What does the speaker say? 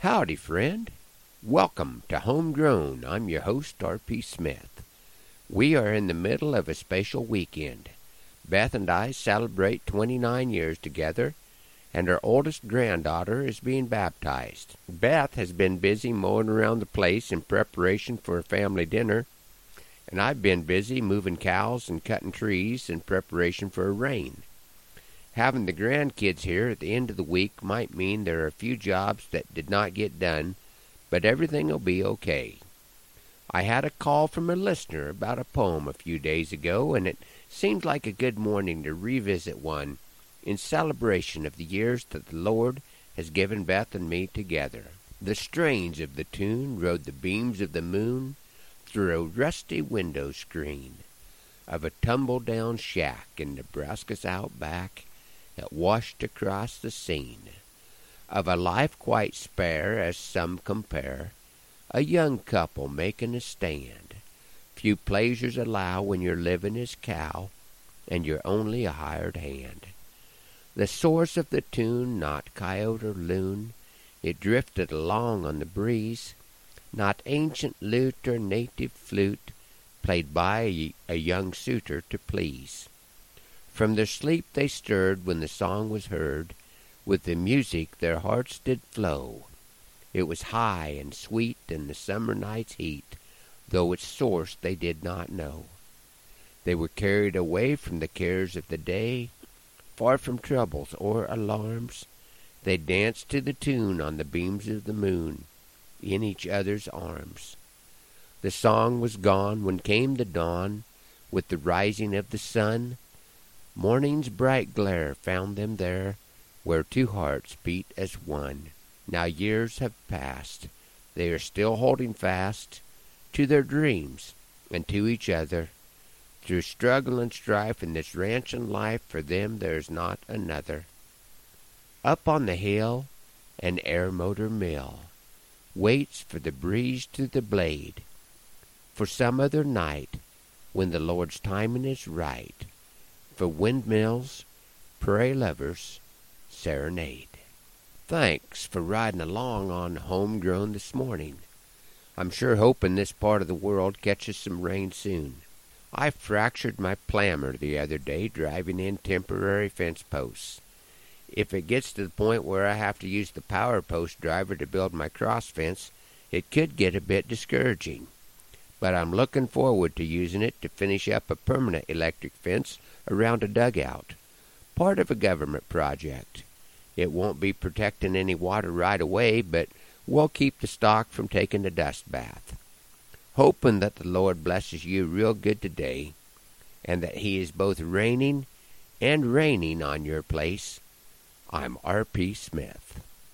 Howdy, friend. Welcome to Homegrown. I'm your host, R.P. Smith. We are in the middle of a special weekend. Beth and I celebrate 29 years together, and our oldest granddaughter is being baptized. Beth has been busy mowing around the place in preparation for a family dinner, and I've been busy moving cows and cutting trees in preparation for a rain. Having the grandkids here at the end of the week might mean there are a few jobs that did not get done, but everything will be okay. I had a call from a listener about a poem a few days ago, and it seemed like a good morning to revisit one in celebration of the years that the Lord has given Beth and me together. The strains of the tune rode the beams of the moon through a rusty window screen of a tumble down shack in Nebraska's outback that washed across the scene of a life quite spare as some compare, a young couple making a stand. Few pleasures allow when your living is cow and you're only a hired hand. The source of the tune, not coyote or loon, it drifted along on the breeze, not ancient lute or native flute, played by a young suitor to please. From their sleep they stirred when the song was heard. With the music their hearts did flow. It was high and sweet in the summer night's heat, though its source they did not know. They were carried away from the cares of the day, far from troubles or alarms. They danced to the tune on the beams of the moon, in each other's arms. The song was gone when came the dawn, with the rising of the sun. Morning's bright glare found them there, where two hearts beat as one. Now years have passed. They are still holding fast to their dreams and to each other. Through struggle and strife in this ranching life, for them there's not another. Up on the hill, an air motor mill waits for the breeze to the blade, for some other night when the Lord's timing is right for windmills, prairie lovers, serenade. Thanks for riding along on Homegrown this morning. I'm sure hoping this part of the world catches some rain soon. I fractured my plammer the other day driving in temporary fence posts. If it gets to the point where I have to use the power post driver to build my cross fence, it could get a bit discouraging. But I'm looking forward to using it to finish up a permanent electric fence around a dugout, part of a government project. It won't be protecting any water right away, but we'll keep the stock from taking a dust bath. Hoping that the Lord blesses you real good today, and that He is both reigning and raining on your place, I'm R.P. Smith.